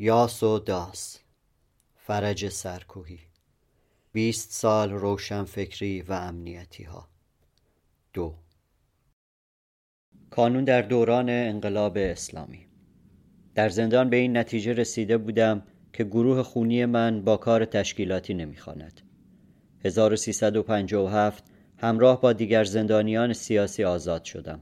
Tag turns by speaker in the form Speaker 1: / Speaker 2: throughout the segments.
Speaker 1: یاس و داس. فرج سرکوهی. بیست سال روشنفکری و امنیتیها. دو. کانون در دوران انقلاب اسلامی. در زندان به این نتیجه رسیده بودم که گروه خونی من با کار تشکیلاتی نمی‌خواند. 1357 همراه با دیگر زندانیان سیاسی آزاد شدم.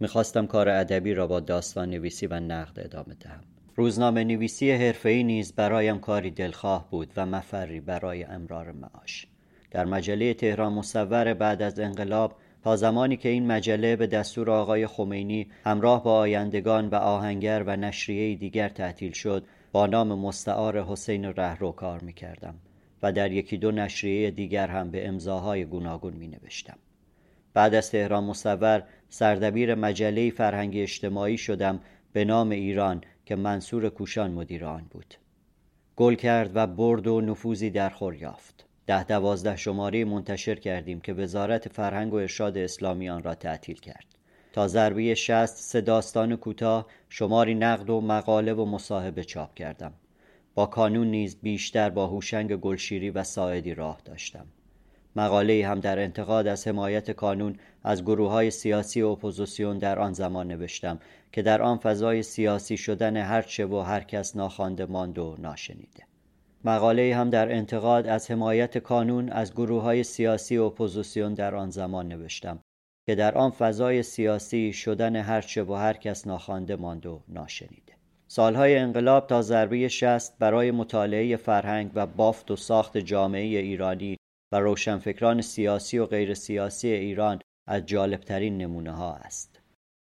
Speaker 1: می‌خواستم کار ادبی را با داستان نویسی و نقد ادامه دهم. روزنامه نویسی حرفه‌ای نیز برایم کاری دلخواه بود و مفری برای امرار معاش در مجله تهران مصور بعد از انقلاب تا زمانی که این مجله به دستور آقای خمینی همراه با آیندگان و آهنگر و نشریه دیگر تعطیل شد با نام مستعار حسین رهرو کار می کردم و در یکی دو نشریه دیگر هم به امضاهای گوناگون می نوشتم. بعد از تهران مصور سردبیر مجله فرهنگی اجتماعی شدم به نام ایران که منصور کوشان مدیر آن بود. گل کرد و برد و نفوذی در خور یافت. ده دوازده شماره منتشر کردیم که وزارت فرهنگ و ارشاد اسلامی آن را تعطیل کرد. تا ضربه شست سه داستان کوتاه شماری نقد و مقاله و مصاحبه چاپ کردم. با کانون نیز بیشتر با هوشنگ گلشیری و ساعدی راه داشتم. مقاله هم در انتقاد از حمایت کانون از گروه های سیاسی اپوزیسیون در آن زمان نوشتم که در آن فضای سیاسی شدن هرچه و هر کس ناخوانده ماند و ناشنیده. مقاله هم در انتقاد از حمایت کانون از گروه های سیاسی اپوزیسیون در آن زمان نوشتم که در آن فضای سیاسی شدن هرچه و هر کس ناخوانده ماند و ناشنیده. سالهای انقلاب تا ضربه شست برای مطالعه فرهنگ و بافت و ساخت جامعه ایرانی و روشنفکران سیاسی و غیر سیاسی ایران از جالبترین نمونه ها است.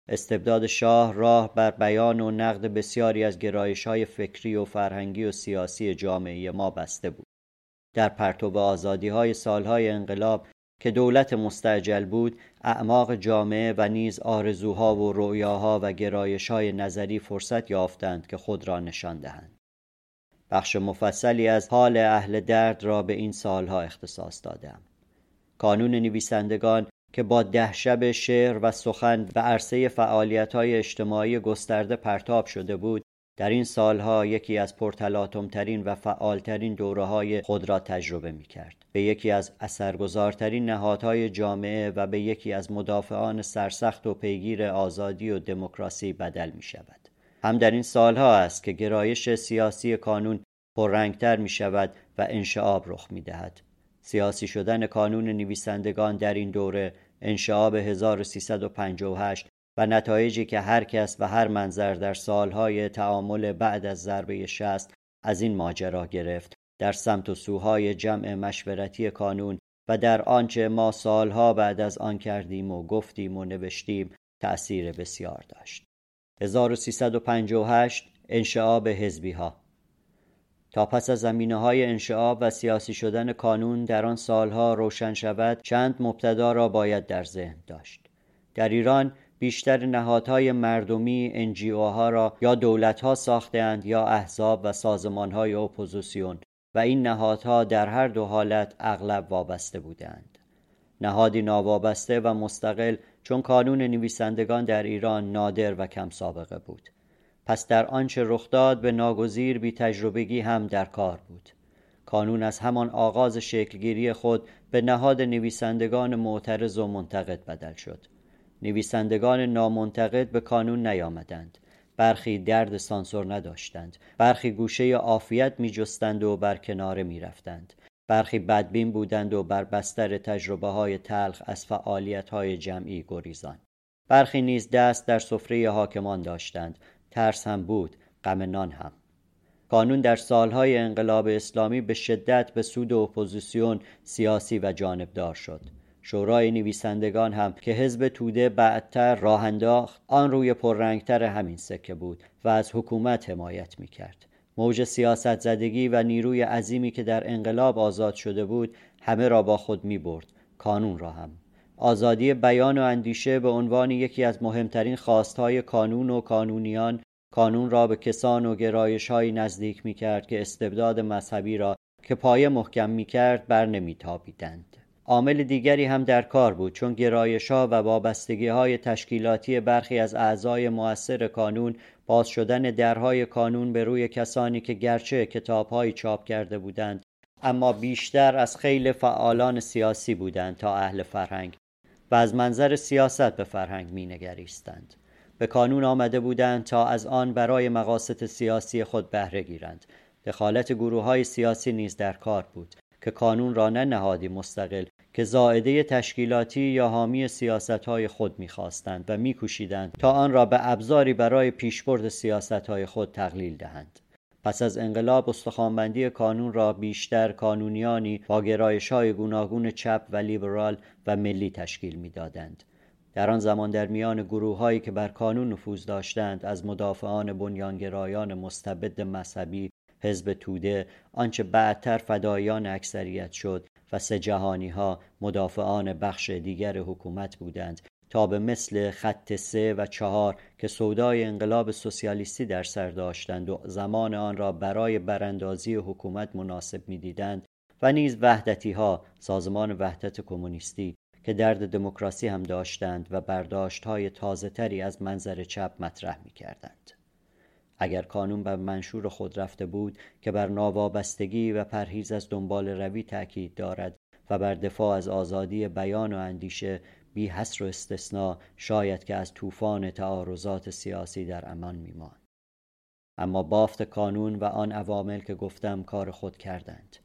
Speaker 1: استبداد شاه راه بر بیان و نقد بسیاری از گرایش های فکری و فرهنگی و سیاسی جامعه ما بسته بود. در پرتوب آزادی های سالهای انقلاب که دولت مستعجل بود اعماق جامعه و نیز آرزوها و رؤیاها و گرایش های نظری فرصت یافتند که خود را نشان دهند بخش مفصلی از حال اهل درد را به این سالها اختصاص دادم کانون نویسندگان که با ده شب شعر و سخن به عرصه فعالیت های اجتماعی گسترده پرتاب شده بود در این سالها یکی از پرتلاتمترین و فعالترین دوره های خود را تجربه می کرد. به یکی از اثرگذارترین نهادهای جامعه و به یکی از مدافعان سرسخت و پیگیر آزادی و دموکراسی بدل می شود. هم در این سالها است که گرایش سیاسی کانون پررنگتر می شود و انشعاب رخ می دهد. سیاسی شدن کانون نویسندگان در این دوره انشعاب 1358 و نتایجی که هر کس و هر منظر در سالهای تعامل بعد از ضربه شست از این ماجرا گرفت در سمت و سوهای جمع مشورتی کانون و در آنچه ما سالها بعد از آن کردیم و گفتیم و نوشتیم تأثیر بسیار داشت 1358 انشعاب حزبی ها تا پس از زمینه های انشعاب و سیاسی شدن کانون در آن سالها روشن شود چند مبتدا را باید در ذهن داشت. در ایران بیشتر نهادهای مردمی NGO ها را یا دولت ها ساختند یا احزاب و سازمان های اپوزیسیون و این نهادها در هر دو حالت اغلب وابسته بودند. نهادی ناوابسته و مستقل چون کانون نویسندگان در ایران نادر و کم سابقه بود. پس در آنچه رخ داد به ناگزیر بی تجربگی هم در کار بود. کانون از همان آغاز شکلگیری خود به نهاد نویسندگان معترض و منتقد بدل شد. نویسندگان نامنتقد به کانون نیامدند. برخی درد سانسور نداشتند. برخی گوشه عافیت می جستند و بر کناره می رفتند برخی بدبین بودند و بر بستر تجربه های تلخ از فعالیت های جمعی گریزان. برخی نیز دست در سفره حاکمان داشتند. ترس هم بود غم نان هم. کانون در سالهای انقلاب اسلامی به شدت به سود اپوزیسیون سیاسی و جانبدار شد. شورای نویسندگان هم که حزب توده بعدتر راه انداخت آن روی پررنگتر همین سکه بود و از حکومت حمایت می کرد. موج سیاست زدگی و نیروی عظیمی که در انقلاب آزاد شده بود همه را با خود می برد. کانون را هم. آزادی بیان و اندیشه به عنوان یکی از مهمترین خواستهای کانون و کانونیان کانون را به کسان و گرایش های نزدیک می کرد که استبداد مذهبی را که پایه محکم می کرد بر نمی تابیدند. عامل دیگری هم در کار بود چون گرایش ها و وابستگی های تشکیلاتی برخی از اعضای مؤثر کانون باز شدن درهای کانون به روی کسانی که گرچه کتابهایی چاپ کرده بودند اما بیشتر از خیل فعالان سیاسی بودند تا اهل فرهنگ و از منظر سیاست به فرهنگ می نگریستند. به کانون آمده بودند تا از آن برای مقاصد سیاسی خود بهره گیرند دخالت گروه های سیاسی نیز در کار بود که کانون را نه نهادی مستقل که زائده تشکیلاتی یا حامی سیاست های خود می‌خواستند و میکوشیدند تا آن را به ابزاری برای پیشبرد سیاست های خود تقلیل دهند. پس از انقلاب استخوانبندی کانون را بیشتر کانونیانی با گرایش های گوناگون چپ و لیبرال و ملی تشکیل می‌دادند. در آن زمان در میان گروه هایی که بر کانون نفوذ داشتند از مدافعان بنیانگرایان مستبد مذهبی حزب توده آنچه بعدتر فدایان اکثریت شد و سه جهانی ها مدافعان بخش دیگر حکومت بودند تا به مثل خط سه و چهار که سودای انقلاب سوسیالیستی در سر داشتند و زمان آن را برای براندازی حکومت مناسب می‌دیدند و نیز وحدتی ها سازمان وحدت کمونیستی که درد دموکراسی هم داشتند و برداشت های تازه تری از منظر چپ مطرح می کردند. اگر کانون بر منشور خود رفته بود که بر ناوابستگی و پرهیز از دنبال روی تأکید دارد و بر دفاع از آزادی بیان و اندیشه بی حسر و استثناء شاید که از طوفان تعارضات سیاسی در امان میماند. اما بافت کانون و آن عوامل که گفتم کار خود کردند.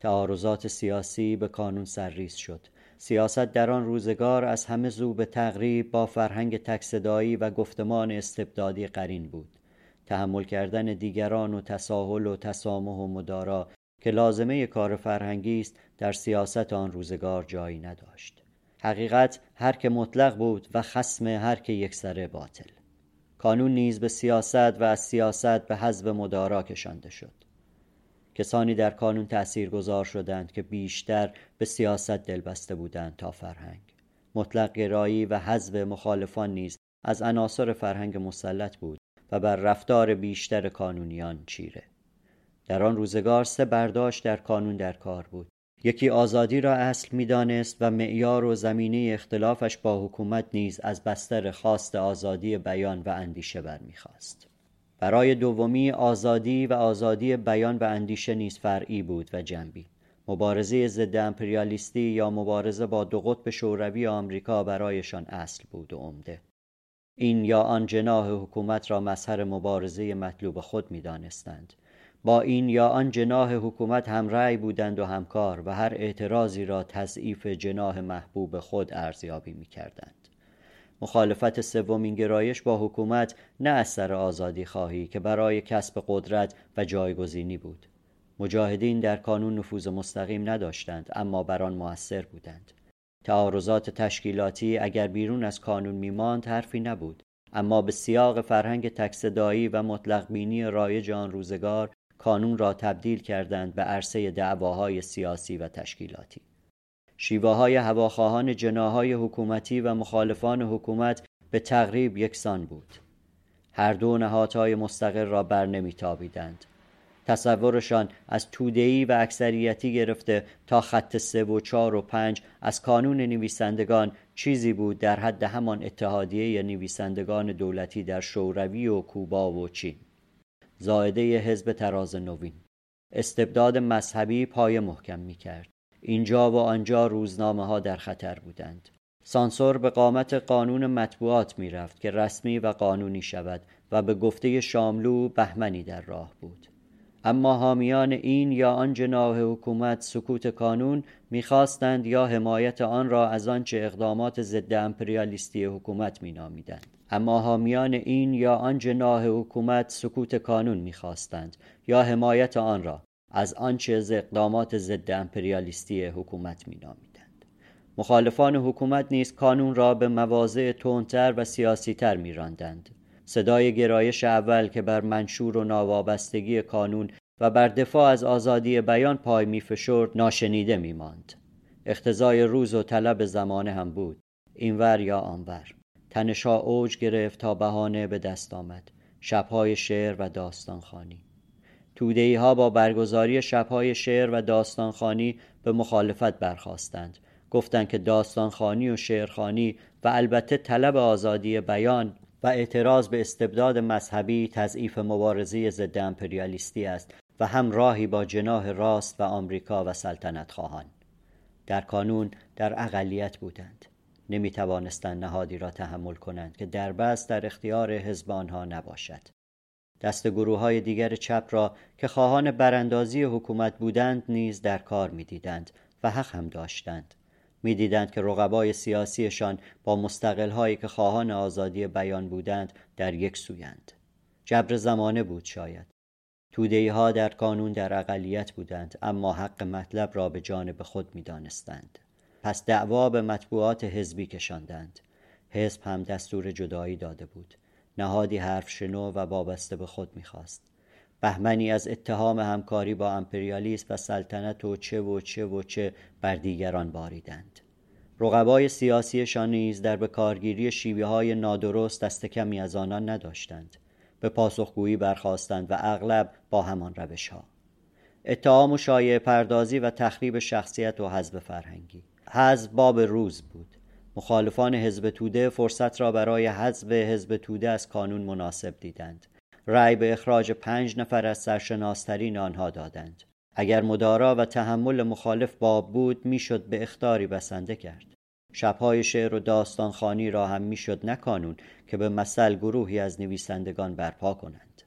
Speaker 1: تعارضات سیاسی به کانون سرریز شد. سیاست در آن روزگار از همه زو به تقریب با فرهنگ تکصدایی و گفتمان استبدادی قرین بود. تحمل کردن دیگران و تساهل و تسامح و مدارا که لازمه کار فرهنگی است در سیاست آن روزگار جایی نداشت. حقیقت هر که مطلق بود و خسم هر که یکسره باطل. کانون نیز به سیاست و از سیاست به حزب مدارا کشانده شد. کسانی در کانون تأثیر گذار شدند که بیشتر به سیاست دلبسته بودند تا فرهنگ. مطلق گرایی و حزب مخالفان نیز از عناصر فرهنگ مسلط بود. و بر رفتار بیشتر کانونیان چیره. در آن روزگار سه برداشت در کانون در کار بود. یکی آزادی را اصل می‌دانست و معیار و زمینه اختلافش با حکومت نیز از بستر خواست آزادی بیان و اندیشه برمیخواست برای دومی آزادی و آزادی بیان و اندیشه نیز فرعی بود و جنبی. مبارزه ضد امپریالیستی یا مبارزه با دو قطب شوروی آمریکا برایشان اصل بود و عمده. این یا آن جناح حکومت را مظهر مبارزه مطلوب خود می دانستند. با این یا آن جناح حکومت هم رأی بودند و همکار و هر اعتراضی را تضعیف جناح محبوب خود ارزیابی می کردند. مخالفت سومین گرایش با حکومت نه از سر آزادی خواهی که برای کسب قدرت و جایگزینی بود مجاهدین در کانون نفوذ مستقیم نداشتند اما بر آن موثر بودند تعارضات تشکیلاتی اگر بیرون از کانون میماند حرفی نبود. اما به سیاق فرهنگ تکصدایی و مطلق بینی رایج آن روزگار کانون را تبدیل کردند به عرصه دعواهای سیاسی و تشکیلاتی. شیوه های هواخواهان جناهای حکومتی و مخالفان حکومت به تقریب یکسان بود. هر دو نهادهای مستقل را بر نمیتابیدند. تصورشان از تودهی و اکثریتی گرفته تا خط سه و چار و پنج از کانون نویسندگان چیزی بود در حد همان اتحادیه نویسندگان دولتی در شوروی و کوبا و چین. زائده حزب تراز نوین. استبداد مذهبی پای محکم می کرد اینجا و آنجا روزنامه ها در خطر بودند. سانسور به قامت قانون مطبوعات می رفت که رسمی و قانونی شود و به گفته شاملو بهمنی در راه بود. اما حامیان این یا آن جناح حکومت سکوت کانون می‌خواستند یا حمایت آن را از آنچه اقدامات ضد امپریالیستی حکومت مینامیدند. اما حامیان این یا آن جناح حکومت سکوت کانون می‌خواستند یا حمایت آن را از آنچه از اقدامات ضد امپریالیستی حکومت مینامیدند. مخالفان حکومت نیز کانون را به مواضع تندتر و سیاسیتر میراندند. صدای گرایش اول که بر منشور و ناوابستگی کانون و بر دفاع از آزادی بیان پای میفشرد ناشنیده میماند. اختزای روز و طلب زمانه هم بود. اینور یا آنور تنشا اوج گرفت تا بهانه به دست آمد. شبهای شعر و داستانخانی تودهی ها با برگزاری شبهای شعر و داستانخانی به مخالفت برخواستند گفتند که داستانخانی و شعرخانی و البته طلب آزادی بیان و اعتراض به استبداد مذهبی تضعیف مبارزه ضد امپریالیستی است و هم راهی با جناه راست و آمریکا و سلطنت خواهان. در کانون در اقلیت بودند. نمی توانستند نهادی را تحمل کنند که در بس در اختیار حزب آنها نباشد. دست گروه های دیگر چپ را که خواهان براندازی حکومت بودند نیز در کار می‌دیدند و حق هم داشتند. می‌دیدند که رقبای سیاسیشان با مستقل هایی که خواهان آزادی بیان بودند در یک سویند. جبر زمانه بود شاید. تودهی ها در کانون در اقلیت بودند اما حق مطلب را به جانب خود می دانستند. پس دعوا به مطبوعات حزبی کشاندند. حزب هم دستور جدایی داده بود. نهادی حرف شنو و وابسته به خود می‌خواست. بهمنی از اتهام همکاری با امپریالیسم و سلطنت و چه و چه و چه بر دیگران باریدند. رقبای سیاسیشان نیز در به کارگیری شیوه های نادرست دست کمی از آنان نداشتند. به پاسخگویی برخواستند و اغلب با همان روش ها اتهام و شایع پردازی و تخریب شخصیت و حزب فرهنگی. حزب باب روز بود. مخالفان حزب توده فرصت را برای حذف حزب توده از کانون مناسب دیدند. رأی به اخراج پنج نفر از سرشناسترین آنها دادند. اگر مدارا و تحمل مخالف باب بود می‌شد به اختاری بسنده کرد. شبهای شعر و داستان خانی را هم می‌شد نکانون که به مثل گروهی از نویسندگان برپا کنند.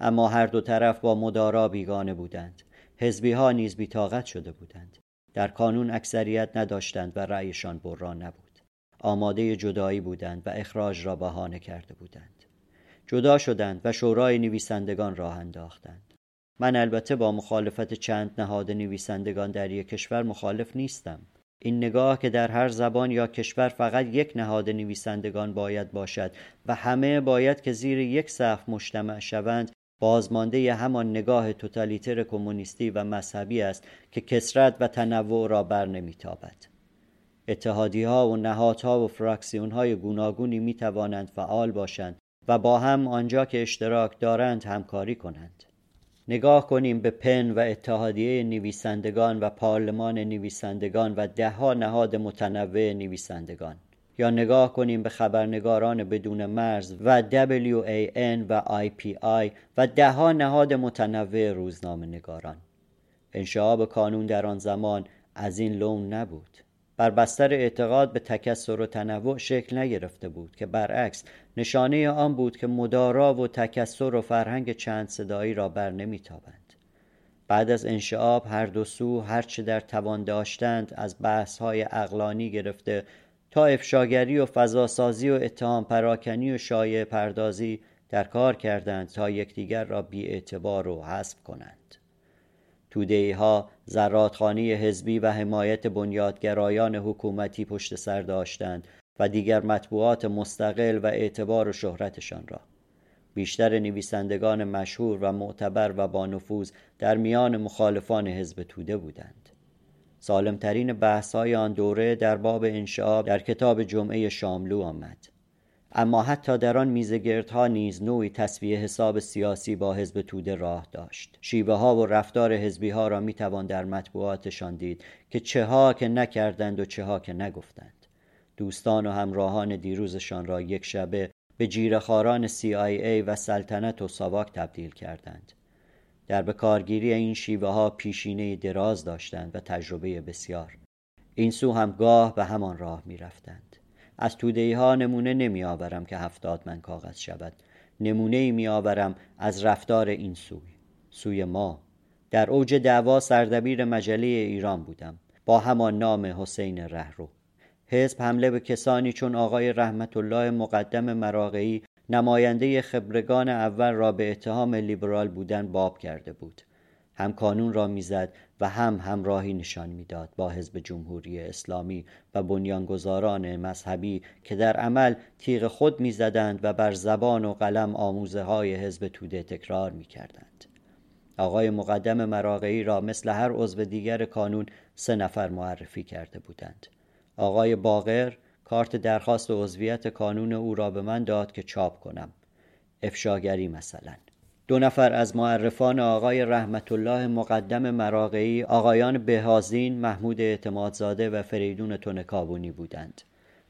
Speaker 1: اما هر دو طرف با مدارا بیگانه بودند. حزبی ها نیز بیتاقت شده بودند. در کانون اکثریت نداشتند و رأیشان بران نبود. آماده جدایی بودند و اخراج را بهانه کرده بودند. جدا شدند و شورای نویسندگان راه انداختند. من البته با مخالفت چند نهاد نویسندگان در یک کشور مخالف نیستم. این نگاه که در هر زبان یا کشور فقط یک نهاد نویسندگان باید باشد و همه باید که زیر یک سقف مجتمع شوند بازمانده همان نگاه توتالیتر کمونیستی و مذهبی است که کسرت و تنوع را بر نمیتابد. اتحادی ها و نهادها و فراکسیون های گوناگونی می توانند فعال باشند و با هم آنجا که اشتراک دارند همکاری کنند. نگاه کنیم به پن و اتحادیه نویسندگان و پارلمان نویسندگان و دهها نهاد متنوع نویسندگان. یا نگاه کنیم به خبرنگاران بدون مرز و WAN و IPI و دهها نهاد متنوع روزنامه نگاران انشعاب کانون در آن زمان از این لون نبود. بر بستر اعتقاد به تکسر و تنوع شکل نگرفته بود که برعکس نشانه آن بود که مدارا و تکسر و فرهنگ چند صدایی را بر نمیتابند. بعد از انشعاب هر دو سو هرچه در توان داشتند از بحث های اقلانی گرفته تا افشاگری و فضاسازی و اتهام پراکنی و شایع پردازی در کار کردند تا یکدیگر را بی اعتبار و حذف کنند. تودهی ها زراتخانی حزبی و حمایت بنیادگرایان حکومتی پشت سر داشتند و دیگر مطبوعات مستقل و اعتبار و شهرتشان را. بیشتر نویسندگان مشهور و معتبر و با نفوذ در میان مخالفان حزب توده بودند. سالمترین بحث های آن دوره در باب انشعاب در کتاب جمعه شاملو آمد. اما حتی در آن میزگردها نیز نوعی تصویه حساب سیاسی با حزب توده راه داشت. شیوه ها و رفتار حزبی ها را می‌توان در مطبوعاتشان دید که چه ها که نکردند و چه ها که نگفتند. دوستان و همراهان دیروزشان را یک شبه به جیرخاران CIA و سلطنت و ساواک تبدیل کردند. در بکارگیری این شیوه ها پیشینه دراز داشتند و تجربه بسیار. این سو هم گاه به همان راه می رفتند. از تودهی ها نمونه نمی آورم که هفتاد من کاغذ شود. نمونه می آورم از رفتار این سوی. سوی ما. در اوج دعوا سردبیر مجله ایران بودم. با همان نام حسین رهرو. حزب حمله به کسانی چون آقای رحمت الله مقدم مراقعی نماینده خبرگان اول را به اتهام لیبرال بودن باب کرده بود. هم کانون را می‌زد و هم همراهی نشان می‌داد با حزب جمهوری اسلامی و بنیانگذاران مذهبی که در عمل تیغ خود می‌زدند و بر زبان و قلم آموزه های حزب توده تکرار می‌کردند. آقای مقدم مراقعی را مثل هر عضو دیگر کانون سه نفر معرفی کرده بودند. آقای باغر کارت درخواست عضویت کانون او را به من داد که چاپ کنم. افشاگری مثلا. دو نفر از معرفان آقای رحمت الله مقدم مراقعی آقایان بهازین محمود اعتمادزاده و فریدون تونکابونی بودند.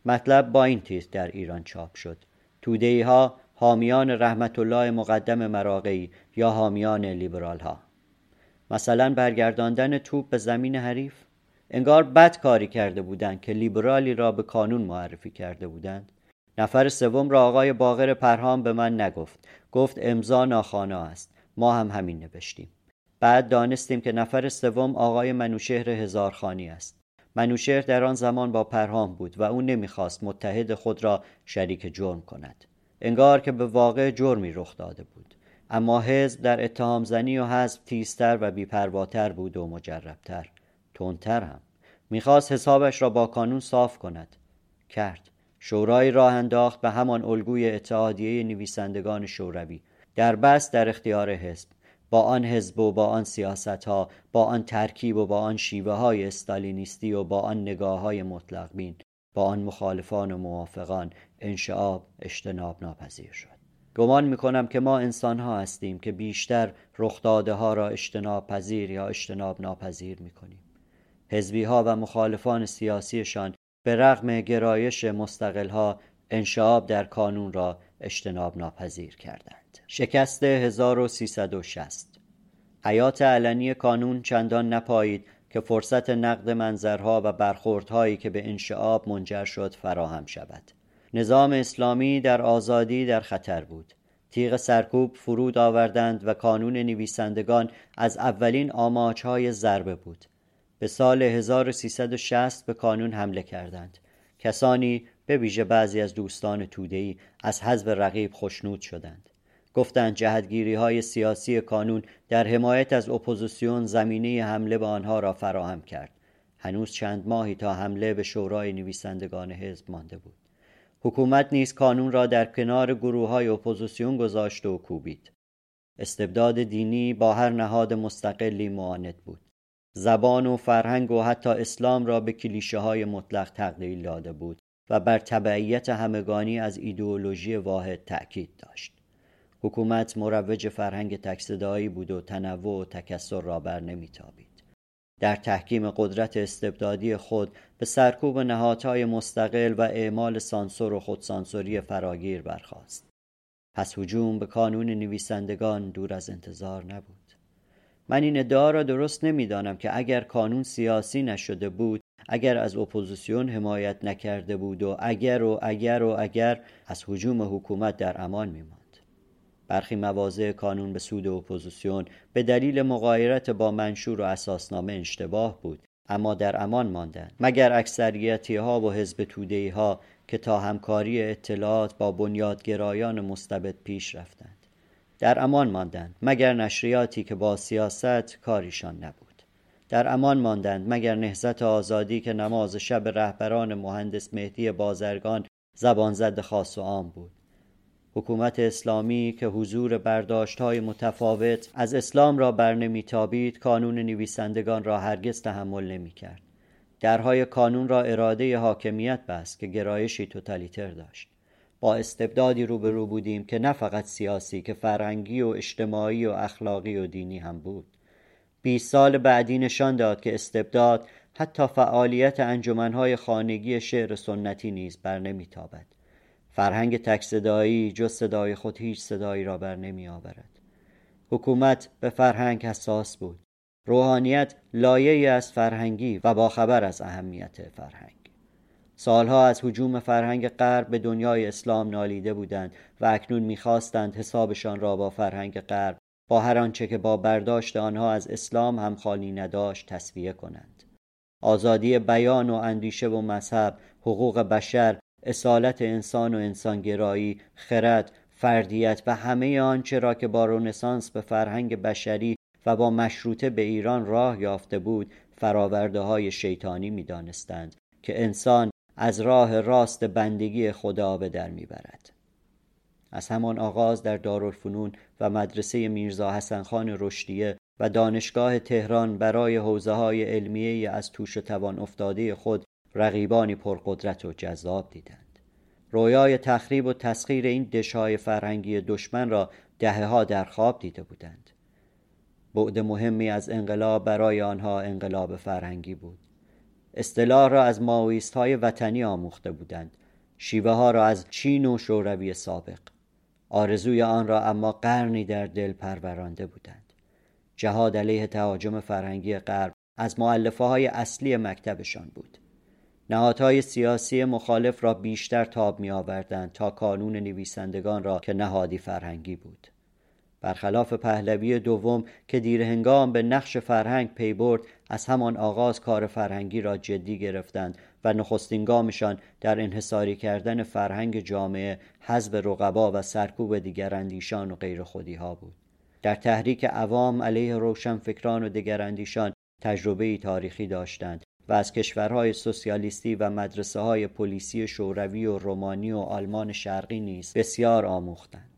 Speaker 1: مطلب با این تیز در ایران چاپ شد. تودهی ها حامیان رحمت الله مقدم مراقعی یا حامیان لیبرال ها مثلا برگرداندن توپ به زمین حریف. انگار بد کاری کرده بودند که لیبرالی را به کانون معرفی کرده بودند. نفر سوم را آقای باغر پرهام به من نگفت. گفت امضا ناخانا است. ما هم همین نوشتیم. بعد دانستیم که نفر سوم آقای منوشهر هزارخانی است. منوشهر در آن زمان با پرهام بود و او نمی‌خواست متحد خود را شریک جرم کند. انگار که به واقع جرمی رخ داده بود. اما حزب در اتهام زنی و حذف تیزتر و بیپرواتر بود و مجربتر. تندتر هم. می‌خواست حسابش را با کانون صاف کند. کرد. شورای راه انداخت به همان الگوی اتحادیه نویسندگان شوروی. در بس در اختیار حزب با آن حزب و با آن سیاست ها با آن ترکیب و با آن شیوه های استالینیستی و با آن نگاه های مطلق بین با آن مخالفان و موافقان انشعاب اجتناب ناپذیر شد. گمان می‌کنم که ما انسان ها هستیم که بیشتر رخداده ها را اجتناب پذیر یا اجتناب ناپذیر می‌کنیم. حزبی ها و مخالفان سیاسیشان به رغم گرایش ها انشعاب در کانون را اجتناب ناپذیر کردند. شکست 1360 حیات علنی کانون چندان نپایید که فرصت نقد منظرها و برخوردهایی که به انشعاب منجر شد فراهم شود. نظام اسلامی در آزادی در خطر بود. تیغ سرکوب فرود آوردند و کانون نویسندگان از اولین آماجهای ضربه بود. به سال 1360 به کانون حمله کردند. کسانی به ویژه بعضی از دوستان تودهی از حزب رقیب خشنود شدند. گفتند جهدگیری های سیاسی کانون در حمایت از اپوزیسیون زمینه حمله به آنها را فراهم کرد. هنوز چند ماهی تا حمله به شورای نویسندگان حزب مانده بود. حکومت نیز کانون را در کنار گروه های اپوزیسیون گذاشت و کوبید. استبداد دینی با هر نهاد مستقلی معاند بود. زبان و فرهنگ و حتی اسلام را به کلیشه های مطلق تقلیل داده بود و بر تبعیت همگانی از ایدئولوژی واحد تأکید داشت. حکومت مروج فرهنگ تکصدایی بود و تنوع و تکثر را بر نمیتابید. در تحکیم قدرت استبدادی خود به سرکوب نهادهای مستقل و اعمال سانسور و خودسانسوری فراگیر برخاست. پس هجوم به کانون نویسندگان دور از انتظار نبود. من این ادعا را درست نمی‌دانم که اگر کانون سیاسی نشده بود اگر از اپوزیسیون حمایت نکرده بود و اگر و اگر و اگر از هجوم حکومت در امان میماند. برخی مواضع کانون به سود اپوزیسیون به دلیل مقایرت با منشور و اساسنامه اشتباه بود اما در امان ماندند. مگر اکثریتی ها و حزب توده ها که تا همکاری اطلاعات با بنیادگرایان مستبد پیش رفتند؟ در امان ماندند مگر نشریاتی که با سیاست کاریشان نبود در امان ماندند مگر نهزت آزادی که نماز شب رهبران مهندس مهدی بازرگان زبان زد خاص و عام بود حکومت اسلامی که حضور برداشت های متفاوت از اسلام را بر نمیتابید کانون نویسندگان را هرگز تحمل نمی کرد. درهای کانون را اراده حاکمیت بست که گرایشی توتالیتر داشت. با استبدادی روبرو بودیم که نه فقط سیاسی که فرهنگی و اجتماعی و اخلاقی و دینی هم بود. 20 سال بعدی نشان داد که استبداد حتی فعالیت انجمنهای خانگی شعر سنتی نیز بر نمیتابد. فرهنگ تک صدایی جز صدای خود هیچ صدایی را بر نمی آورد حکومت به فرهنگ حساس بود. روحانیت لایه از فرهنگی و باخبر از اهمیت فرهنگ. سالها از حجوم فرهنگ غرب به دنیای اسلام نالیده بودند و اکنون می‌خواستند حسابشان را با فرهنگ غرب با هر آنچه که با برداشت آنها از اسلام هم خالی نداشت تصویه کنند. آزادی بیان و اندیشه و مذهب حقوق بشر اصالت انسان و انسانگرایی خرد فردیت و همه آنچه را که با رونسانس به فرهنگ بشری و با مشروطه به ایران راه یافته بود فراورده های شیطانی می دانستند که انسان از راه راست بندگی خدا به در می‌برد. از همان آغاز در دارالفنون و مدرسه میرزا حسن خان رشدیه و دانشگاه تهران برای حوزه های علمیه از توش توان افتاده خود رقیبانی پرقدرت و جذاب دیدند. رویای تخریب و تسخیر این دشهای فرهنگی دشمن را دهه ها در خواب دیده بودند. بعد مهمی از انقلاب برای آنها انقلاب فرهنگی بود. اصطلاح را از ماویست های وطنی آموخته بودند. شیوه ها را از چین و شوروی سابق. آرزوی آن را اما قرنی در دل پرورانده بودند. جهاد علیه تهاجم فرهنگی غرب از معلفه های اصلی مکتبشان بود. نهادهای سیاسی مخالف را بیشتر تاب می آوردند تا کانون نویسندگان را که نهادی فرهنگی بود. برخلاف پهلوی دوم که دیر هنگام به نقش فرهنگ پی برد از همان آغاز کار فرهنگی را جدی گرفتند و نخستین گامشان در انحصاری کردن فرهنگ جامعه حزب رقبا و سرکوب دیگراندیشان و غیر خودی ها بود. در تحریک عوام علیه روشنفکران و دیگراندیشان تجربه تاریخی داشتند و از کشورهای سوسیالیستی و مدرسه های پلیسی شوروی و رومانی و آلمان شرقی نیز بسیار آموختند.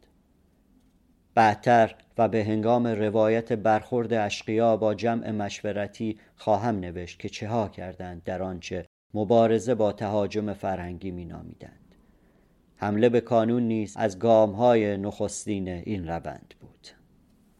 Speaker 1: بعدتر و به هنگام روایت برخورد اشقیا با جمع مشورتی خواهم نوشت که چه ها کردند در آنچه مبارزه با تهاجم فرهنگی مینامیدند. حمله به کانون نیز از گام های نخستین این روند بود.